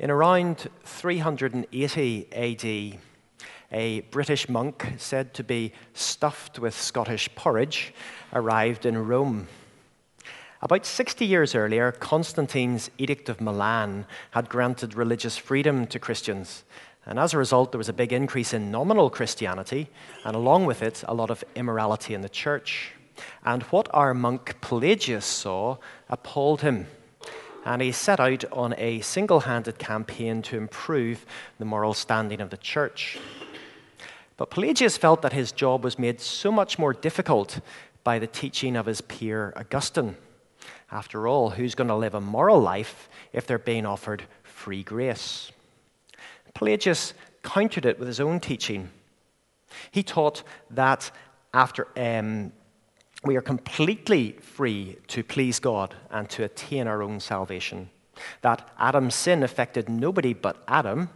In around 380 AD, a British monk said to be stuffed with Scottish porridge arrived in Rome. About 60 years earlier, Constantine's Edict of Milan had granted religious freedom to Christians. And as a result, there was a big increase in nominal Christianity, and along with it, a lot of immorality in the church. And what our monk Pelagius saw appalled him. And he set out on a single handed campaign to improve the moral standing of the church. But Pelagius felt that his job was made so much more difficult by the teaching of his peer Augustine. After all, who's going to live a moral life if they're being offered free grace? Pelagius countered it with his own teaching. He taught that after um, we are completely free to please God and to attain our own salvation, that Adam's sin affected nobody but Adam,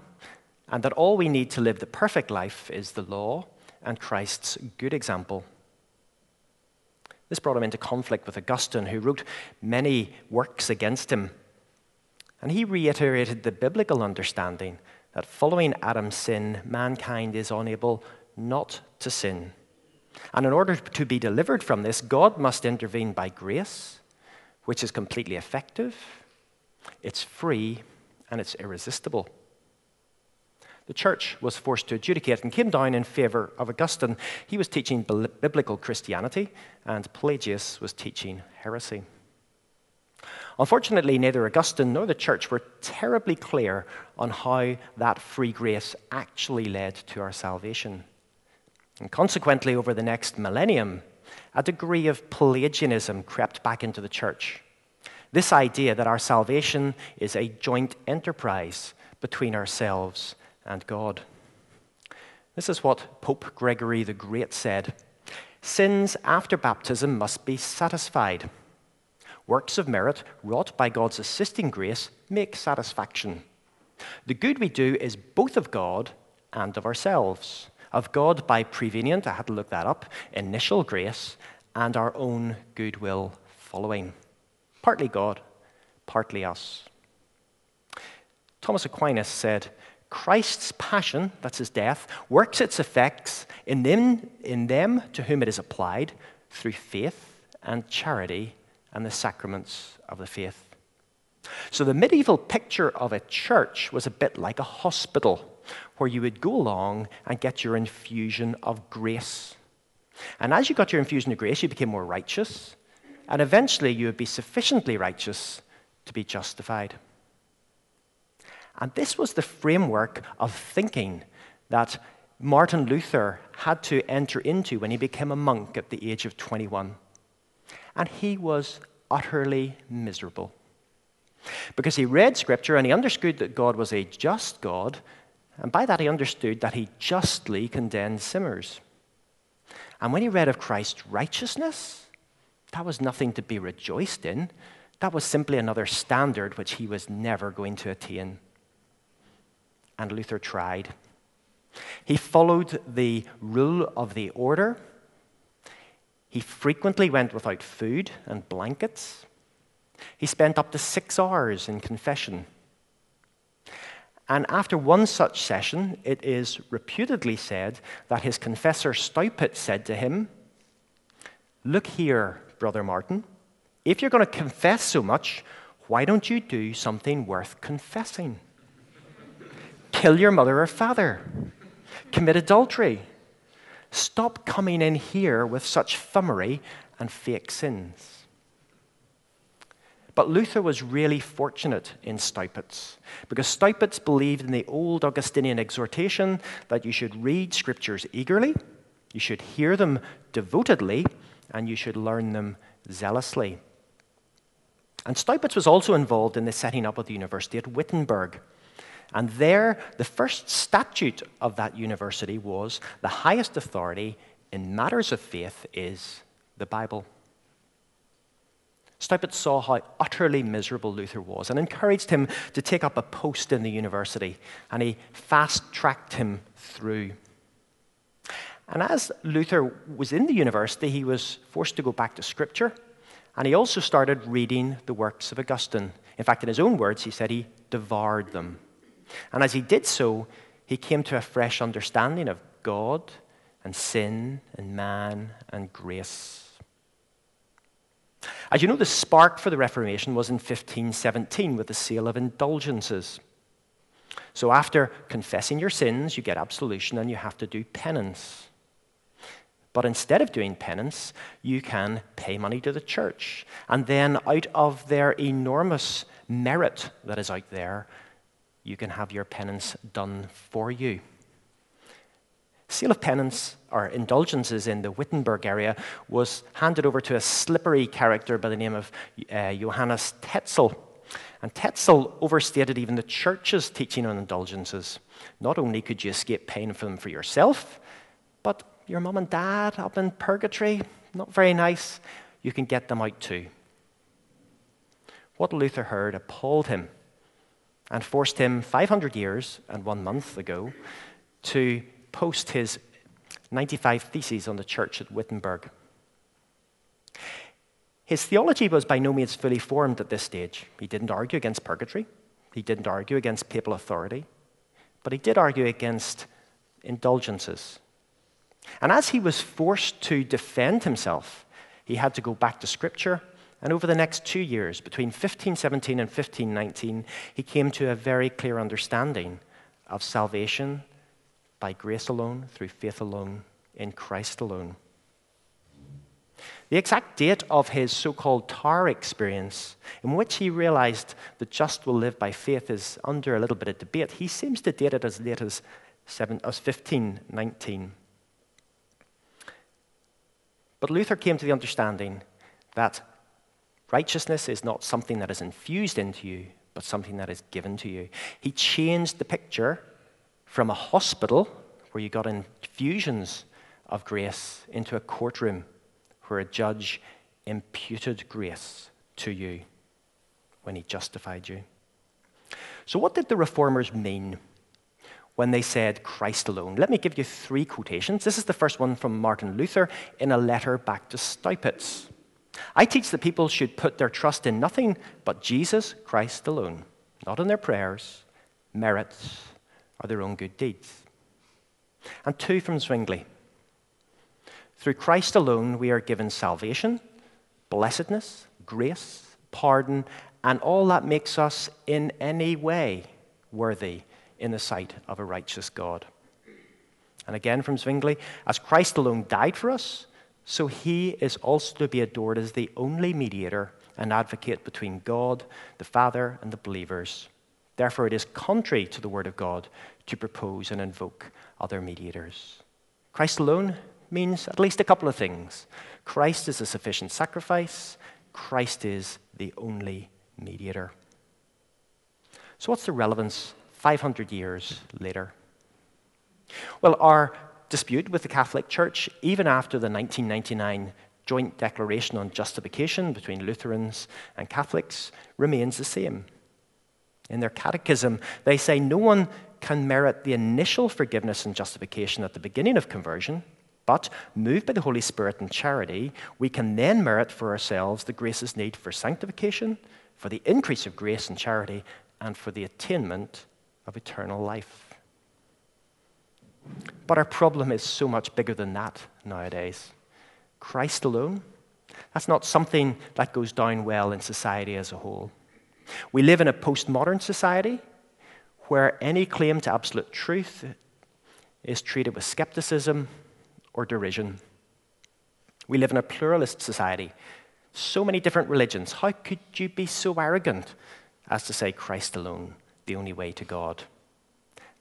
and that all we need to live the perfect life is the law and Christ's good example. This brought him into conflict with Augustine, who wrote many works against him. And he reiterated the biblical understanding that following Adam's sin, mankind is unable not to sin. And in order to be delivered from this, God must intervene by grace, which is completely effective, it's free, and it's irresistible the church was forced to adjudicate and came down in favor of Augustine. He was teaching biblical Christianity, and Pelagius was teaching heresy. Unfortunately, neither Augustine nor the church were terribly clear on how that free grace actually led to our salvation. And consequently, over the next millennium, a degree of Pelagianism crept back into the church. This idea that our salvation is a joint enterprise between ourselves and God. This is what Pope Gregory the Great said Sins after baptism must be satisfied. Works of merit wrought by God's assisting grace make satisfaction. The good we do is both of God and of ourselves. Of God by prevenient, I had to look that up, initial grace, and our own goodwill following. Partly God, partly us. Thomas Aquinas said, Christ's passion, that's his death, works its effects in them, in them to whom it is applied through faith and charity and the sacraments of the faith. So the medieval picture of a church was a bit like a hospital where you would go along and get your infusion of grace. And as you got your infusion of grace, you became more righteous, and eventually you would be sufficiently righteous to be justified. And this was the framework of thinking that Martin Luther had to enter into when he became a monk at the age of 21. And he was utterly miserable. Because he read Scripture and he understood that God was a just God, and by that he understood that he justly condemned sinners. And when he read of Christ's righteousness, that was nothing to be rejoiced in. That was simply another standard which he was never going to attain and Luther tried. He followed the rule of the order. He frequently went without food and blankets. He spent up to six hours in confession. And after one such session, it is reputedly said that his confessor Staupitz said to him, Look here, Brother Martin, if you're going to confess so much, why don't you do something worth confessing? kill your mother or father, commit adultery. Stop coming in here with such thummery and fake sins. But Luther was really fortunate in Staupitz because Staupitz believed in the old Augustinian exhortation that you should read scriptures eagerly, you should hear them devotedly, and you should learn them zealously. And Staupitz was also involved in the setting up of the university at Wittenberg. And there, the first statute of that university was the highest authority in matters of faith is the Bible. Staupitz saw how utterly miserable Luther was and encouraged him to take up a post in the university, and he fast tracked him through. And as Luther was in the university, he was forced to go back to Scripture, and he also started reading the works of Augustine. In fact, in his own words, he said he devoured them. And as he did so, he came to a fresh understanding of God and sin and man and grace. As you know, the spark for the Reformation was in 1517 with the sale of indulgences. So, after confessing your sins, you get absolution and you have to do penance. But instead of doing penance, you can pay money to the church. And then, out of their enormous merit that is out there, you can have your penance done for you. Seal of penance, or indulgences in the Wittenberg area, was handed over to a slippery character by the name of uh, Johannes Tetzel. And Tetzel overstated even the church's teaching on indulgences. Not only could you escape paying for them for yourself, but your mum and dad up in purgatory, not very nice, you can get them out too. What Luther heard appalled him and forced him 500 years and one month ago to post his 95 Theses on the church at Wittenberg. His theology was by no means fully formed at this stage. He didn't argue against purgatory, he didn't argue against papal authority, but he did argue against indulgences. And as he was forced to defend himself, he had to go back to Scripture. And over the next two years, between 1517 and 1519, he came to a very clear understanding of salvation by grace alone, through faith alone, in Christ alone. The exact date of his so called Tower experience, in which he realized the just will live by faith, is under a little bit of debate. He seems to date it as late as, 7, as 1519. But Luther came to the understanding that righteousness is not something that is infused into you, but something that is given to you. He changed the picture from a hospital where you got infusions of grace into a courtroom where a judge imputed grace to you when he justified you. So, what did the reformers mean when they said Christ alone? Let me give you three quotations. This is the first one from Martin Luther in a letter back to Staupitz. I teach that people should put their trust in nothing but Jesus Christ alone, not in their prayers, merits, or their own good deeds. And two from Zwingli. Through Christ alone, we are given salvation, blessedness, grace, pardon, and all that makes us in any way worthy in the sight of a righteous God. And again from Zwingli, as Christ alone died for us, so he is also to be adored as the only mediator and advocate between God, the Father, and the believers. Therefore, it is contrary to the Word of God to propose and invoke other mediators. Christ alone means at least a couple of things Christ is a sufficient sacrifice, Christ is the only mediator. So, what's the relevance 500 years later? Well, our dispute with the Catholic Church, even after the 1999 joint declaration on justification between Lutherans and Catholics, remains the same. In their catechism, they say no one can merit the initial forgiveness and justification at the beginning of conversion, but moved by the Holy Spirit and charity, we can then merit for ourselves the graces needed for sanctification, for the increase of grace and charity, and for the attainment of eternal life. But our problem is so much bigger than that nowadays. Christ alone, that's not something that goes down well in society as a whole. We live in a postmodern society where any claim to absolute truth is treated with skepticism or derision. We live in a pluralist society. So many different religions. How could you be so arrogant as to say Christ alone, the only way to God?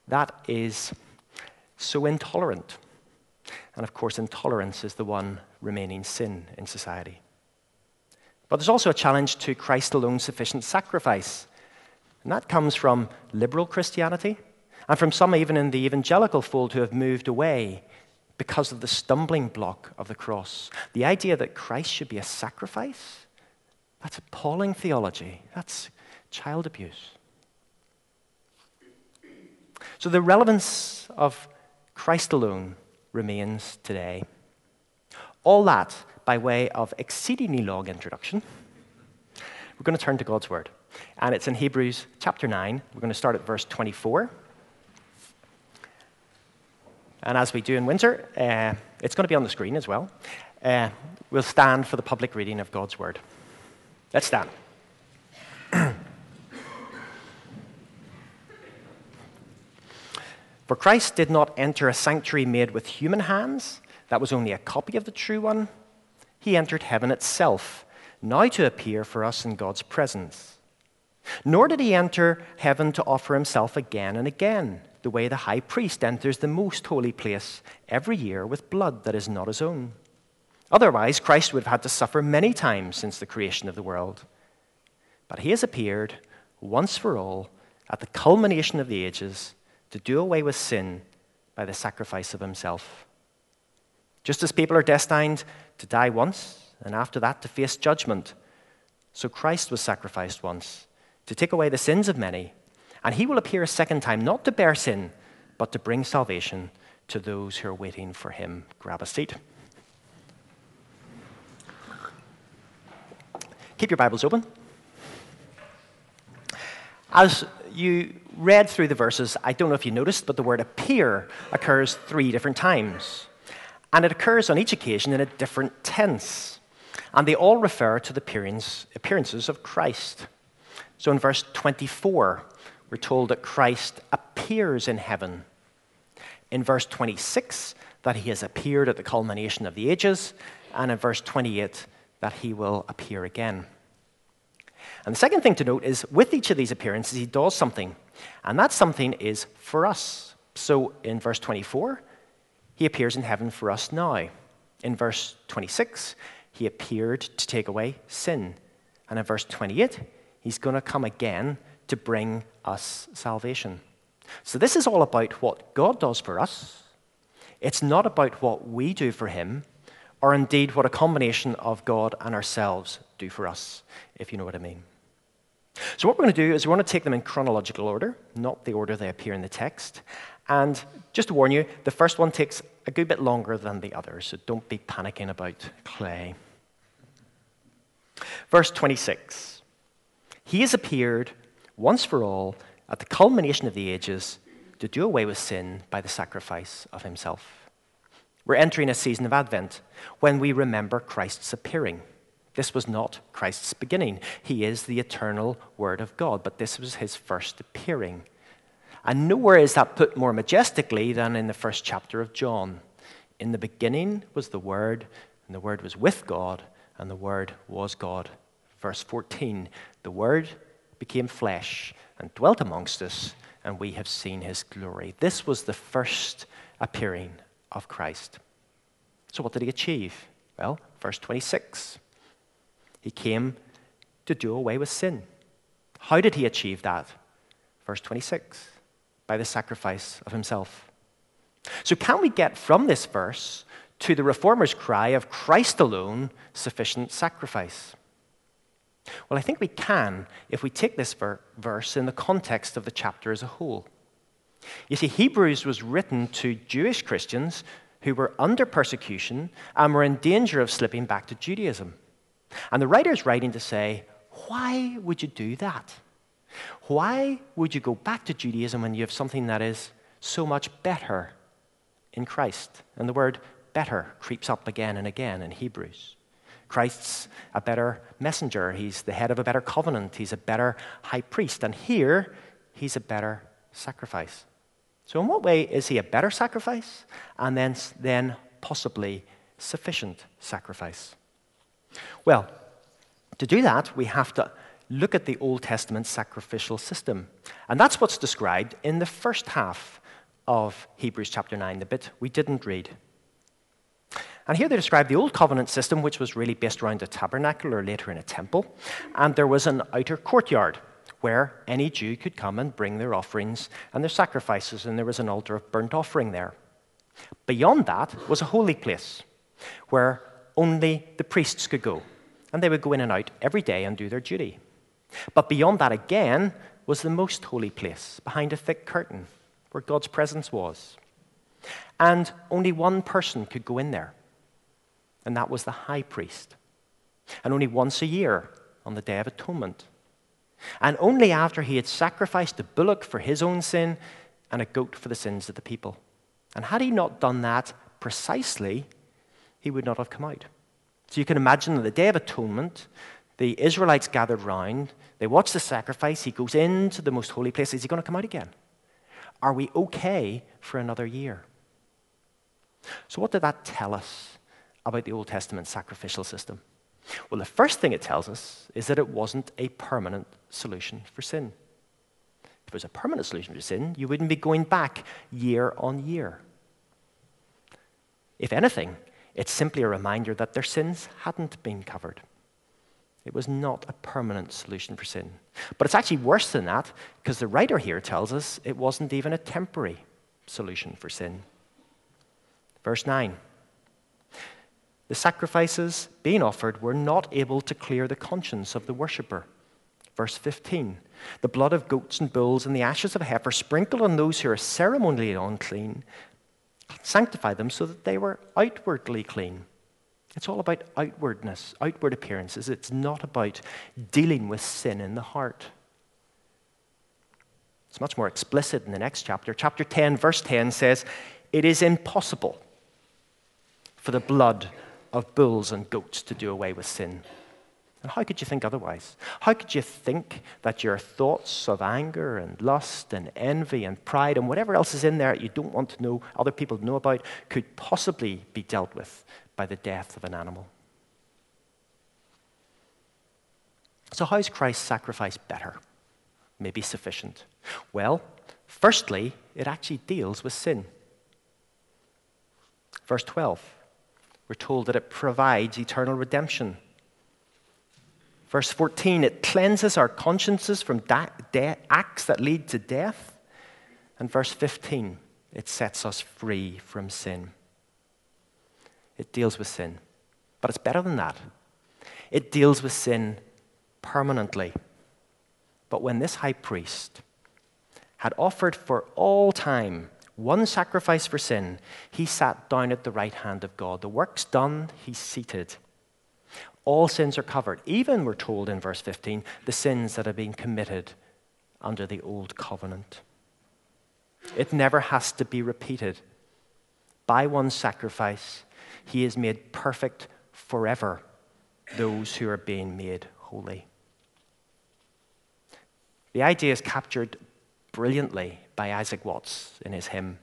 That is so intolerant. And of course, intolerance is the one remaining sin in society. But there's also a challenge to Christ alone sufficient sacrifice. And that comes from liberal Christianity and from some even in the evangelical fold who have moved away because of the stumbling block of the cross. The idea that Christ should be a sacrifice, that's appalling theology. That's child abuse. So the relevance of Christ alone remains today. All that by way of exceedingly long introduction. We're going to turn to God's Word. and it's in Hebrews chapter 9. We're going to start at verse 24. And as we do in winter, uh, it's going to be on the screen as well. Uh, we'll stand for the public reading of God's word. Let's stand. For Christ did not enter a sanctuary made with human hands, that was only a copy of the true one. He entered heaven itself, now to appear for us in God's presence. Nor did he enter heaven to offer himself again and again, the way the high priest enters the most holy place every year with blood that is not his own. Otherwise, Christ would have had to suffer many times since the creation of the world. But he has appeared once for all at the culmination of the ages to do away with sin by the sacrifice of himself. Just as people are destined to die once and after that to face judgment, so Christ was sacrificed once to take away the sins of many, and he will appear a second time, not to bear sin, but to bring salvation to those who are waiting for him. Grab a seat. Keep your Bibles open. As you read through the verses, I don't know if you noticed, but the word appear occurs three different times. And it occurs on each occasion in a different tense. And they all refer to the appearances of Christ. So in verse 24, we're told that Christ appears in heaven. In verse 26, that he has appeared at the culmination of the ages. And in verse 28, that he will appear again. And the second thing to note is with each of these appearances, he does something. And that something is for us. So in verse 24, he appears in heaven for us now. In verse 26, he appeared to take away sin. And in verse 28, he's going to come again to bring us salvation. So this is all about what God does for us. It's not about what we do for him, or indeed what a combination of God and ourselves do for us, if you know what I mean. So, what we're going to do is we're going to take them in chronological order, not the order they appear in the text. And just to warn you, the first one takes a good bit longer than the others, so don't be panicking about clay. Verse 26 He has appeared once for all at the culmination of the ages to do away with sin by the sacrifice of himself. We're entering a season of Advent when we remember Christ's appearing. This was not Christ's beginning. He is the eternal Word of God, but this was his first appearing. And nowhere is that put more majestically than in the first chapter of John. In the beginning was the Word, and the Word was with God, and the Word was God. Verse 14 The Word became flesh and dwelt amongst us, and we have seen his glory. This was the first appearing of Christ. So, what did he achieve? Well, verse 26 he came to do away with sin. How did he achieve that? Verse 26 by the sacrifice of himself. So, can we get from this verse to the reformer's cry of Christ alone, sufficient sacrifice? Well, I think we can if we take this ver- verse in the context of the chapter as a whole. You see, Hebrews was written to Jewish Christians who were under persecution and were in danger of slipping back to Judaism. And the writer is writing to say, why would you do that? Why would you go back to Judaism when you have something that is so much better in Christ? And the word better creeps up again and again in Hebrews. Christ's a better messenger. He's the head of a better covenant. He's a better high priest. And here, he's a better sacrifice. So, in what way is he a better sacrifice? And then, then possibly sufficient sacrifice? Well, to do that, we have to look at the Old Testament sacrificial system. And that's what's described in the first half of Hebrews chapter 9, the bit we didn't read. And here they describe the Old Covenant system, which was really based around a tabernacle or later in a temple. And there was an outer courtyard where any Jew could come and bring their offerings and their sacrifices, and there was an altar of burnt offering there. Beyond that was a holy place where only the priests could go. And they would go in and out every day and do their duty. But beyond that, again, was the most holy place, behind a thick curtain, where God's presence was. And only one person could go in there, and that was the high priest. And only once a year, on the Day of Atonement. and only after he had sacrificed a bullock for his own sin and a goat for the sins of the people. And had he not done that precisely, he would not have come out. So you can imagine that the Day of Atonement, the Israelites gathered round, they watch the sacrifice, he goes into the most holy place. Is he going to come out again? Are we okay for another year? So, what did that tell us about the Old Testament sacrificial system? Well, the first thing it tells us is that it wasn't a permanent solution for sin. If it was a permanent solution for sin, you wouldn't be going back year on year. If anything, it's simply a reminder that their sins hadn't been covered. It was not a permanent solution for sin. But it's actually worse than that, because the writer here tells us it wasn't even a temporary solution for sin. Verse 9 The sacrifices being offered were not able to clear the conscience of the worshipper. Verse 15 The blood of goats and bulls and the ashes of a heifer sprinkled on those who are ceremonially unclean sanctify them so that they were outwardly clean. It's all about outwardness, outward appearances. It's not about dealing with sin in the heart. It's much more explicit in the next chapter. Chapter 10, verse 10 says, It is impossible for the blood of bulls and goats to do away with sin. And how could you think otherwise? How could you think that your thoughts of anger and lust and envy and pride and whatever else is in there that you don't want to know, other people to know about, could possibly be dealt with by the death of an animal? So, how is Christ's sacrifice better? Maybe sufficient? Well, firstly, it actually deals with sin. Verse 12, we're told that it provides eternal redemption Verse 14, it cleanses our consciences from da- de- acts that lead to death. And verse 15, it sets us free from sin. It deals with sin. But it's better than that. It deals with sin permanently. But when this high priest had offered for all time one sacrifice for sin, he sat down at the right hand of God. The work's done, he's seated. All sins are covered. Even, we're told in verse 15, the sins that have been committed under the old covenant. It never has to be repeated. By one sacrifice, he has made perfect forever those who are being made holy. The idea is captured brilliantly by Isaac Watts in his hymn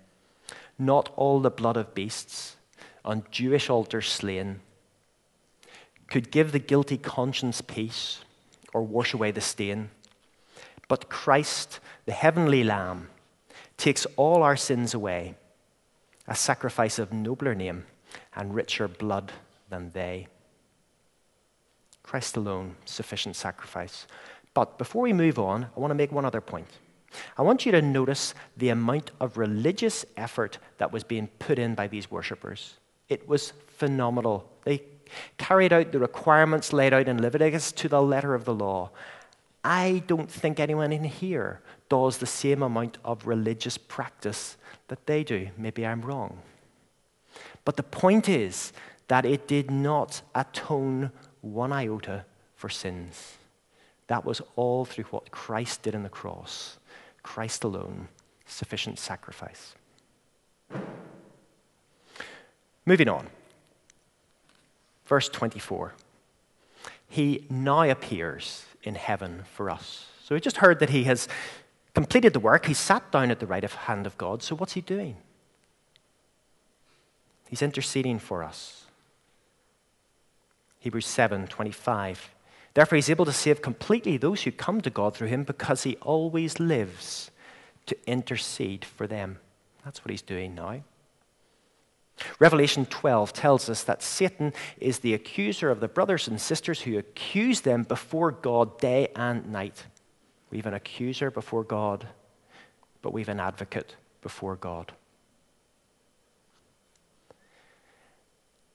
Not all the blood of beasts on Jewish altars slain could give the guilty conscience peace or wash away the stain. But Christ, the heavenly Lamb, takes all our sins away, a sacrifice of nobler name and richer blood than they. Christ alone, sufficient sacrifice. But before we move on, I want to make one other point. I want you to notice the amount of religious effort that was being put in by these worshippers. It was phenomenal. They carried out the requirements laid out in Leviticus to the letter of the law. I don't think anyone in here does the same amount of religious practice that they do. Maybe I'm wrong. But the point is that it did not atone one iota for sins. That was all through what Christ did on the cross. Christ alone, sufficient sacrifice. Moving on. Verse 24. He now appears in heaven for us. So we just heard that he has completed the work. He sat down at the right hand of God. So what's he doing? He's interceding for us. Hebrews 7 25. Therefore, he's able to save completely those who come to God through him because he always lives to intercede for them. That's what he's doing now. Revelation 12 tells us that Satan is the accuser of the brothers and sisters who accuse them before God day and night. We have an accuser before God, but we have an advocate before God.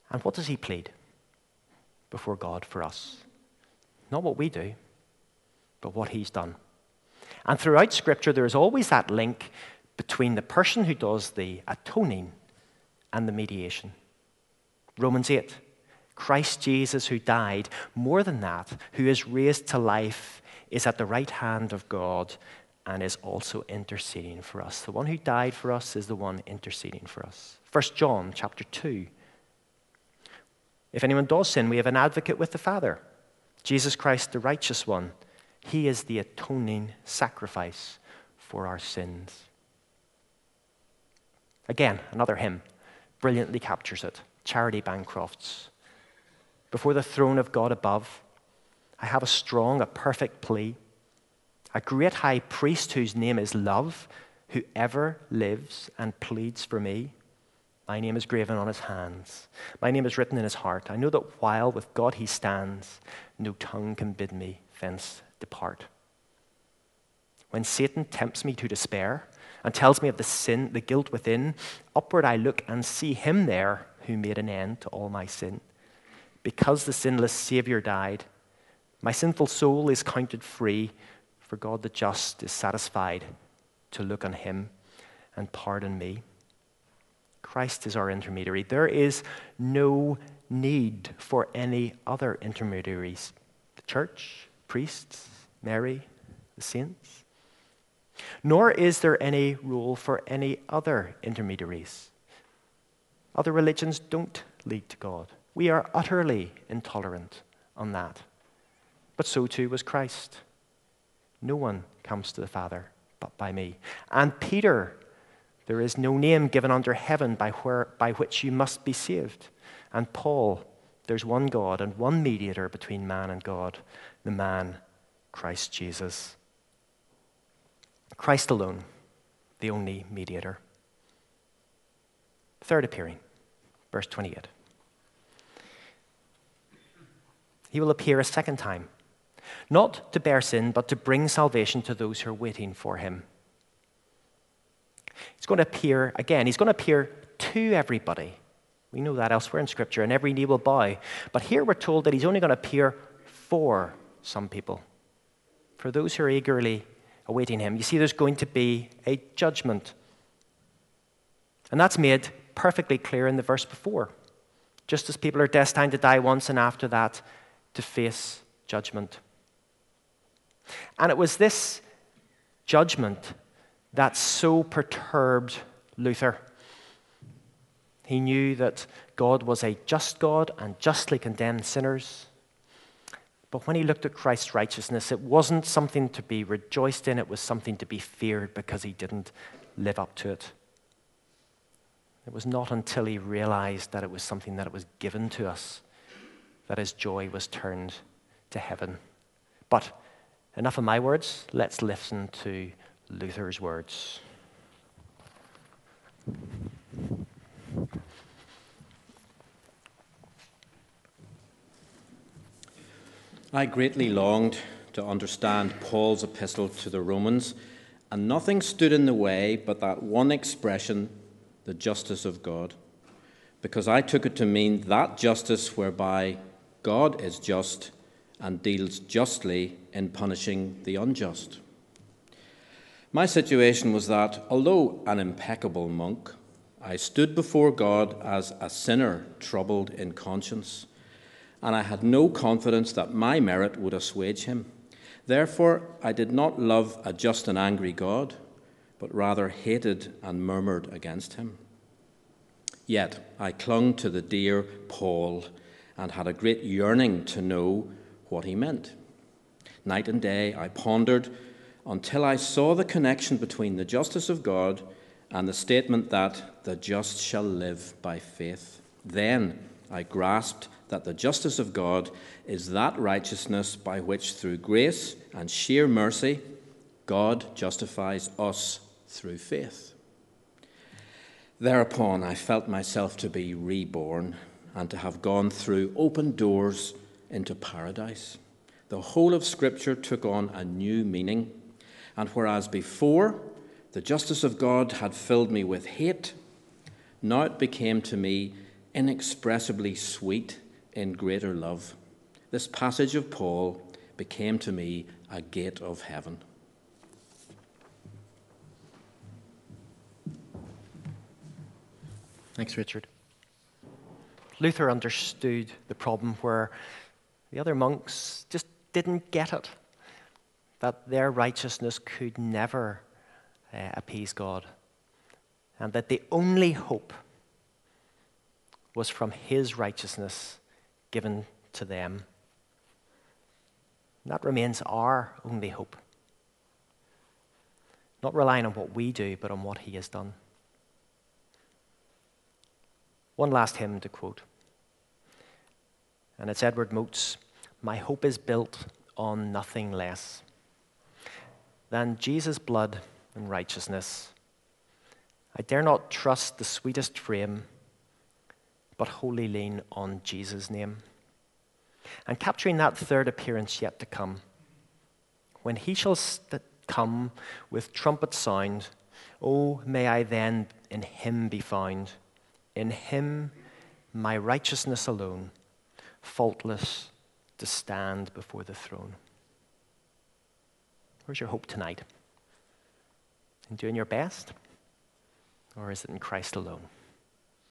And what does he plead before God for us? Not what we do, but what he's done. And throughout Scripture, there is always that link between the person who does the atoning and the mediation. Romans 8 Christ Jesus, who died, more than that, who is raised to life, is at the right hand of God and is also interceding for us. The one who died for us is the one interceding for us. 1 John chapter 2. If anyone does sin, we have an advocate with the Father, Jesus Christ, the righteous one. He is the atoning sacrifice for our sins. Again, another hymn brilliantly captures it. Charitie Bancroft's. Before the throne of God above, I have a strong, a perfect plea. A great high priest whose name is love, who ever lives and pleads for me. My name is graven on his hands. My name is written in his heart. I know that while with God he stands, no tongue can bid me thence depart. When Satan tempts me to despair and tells me of the sin, the guilt within, upward I look and see him there who made an end to all my sin. Because the sinless Savior died, my sinful soul is counted free, for God the just is satisfied to look on him and pardon me. Christ is our intermediary. There is no need for any other intermediaries the church, priests, Mary, the saints. Nor is there any rule for any other intermediaries. Other religions don't lead to God. We are utterly intolerant on that. But so too was Christ. No one comes to the Father but by me. And Peter, there is no name given under heaven by, where, by which you must be saved. And Paul, there's one God and one mediator between man and God, the man, Christ Jesus. Christ alone, the only mediator. Third appearing, verse 28. He will appear a second time, not to bear sin, but to bring salvation to those who are waiting for him. He's going to appear again, he's going to appear to everybody. We know that elsewhere in Scripture, and every knee will bow. But here we're told that he's only going to appear for some people, for those who are eagerly awaiting him. You see, there's going to be a judgment. And that's made perfectly clear in the verse before. Just as people are destined to die once and after that to face judgment. And it was this judgment that so perturbed Luther. He knew that God was a just God and justly condemned sinners. But when he looked at Christ's righteousness, it wasn't something to be rejoiced in, it was something to be feared because he didn't live up to it. It was not until he realized that it was something that it was given to us that his joy was turned to heaven. But enough of my words, let's listen to Luther's words. I greatly longed to understand Paul's epistle to the Romans, and nothing stood in the way but that one expression, the justice of God, because I took it to mean that justice whereby God is just and deals justly in punishing the unjust. My situation was that, although an impeccable monk, I stood before God as a sinner troubled in conscience, and I had no confidence that my merit would assuage him. Therefore, I did not love a just and angry God, but rather hated and murmured against him. Yet I clung to the dear Paul and had a great yearning to know what he meant. Night and day I pondered until I saw the connection between the justice of God and the statement that the just shall live by faith. Then I grasped that the justice of God is that righteousness by which, through grace and sheer mercy, God justifies us through faith. Thereupon I felt myself to be reborn and to have gone through open doors into paradise. The whole of Scripture took on a new meaning and whereas before the justice of God had filled me with hate, now it became to me inexpressibly sweet in greater love. This passage of Paul became to me a gate of heaven. Thanks, Richard. Luther understood the problem where the other monks just didn't get it. That their righteousness could never uh, appease God, and that the only hope was from His righteousness given to them. That remains our only hope. Not relying on what we do, but on what He has done. One last hymn to quote. And it's Edward Mote's My hope is built on nothing less than Jesus' blood and righteousness. I dare not trust the sweetest frame, but wholly lean on Jesus' name. And capturing that third appearance yet to come, when he shall st- come with trumpet sound, oh, may I then in him be found, in him my righteousness alone, faultless to stand before the throne. Where's your hope tonight? In doing your best? Or is it in Christ alone?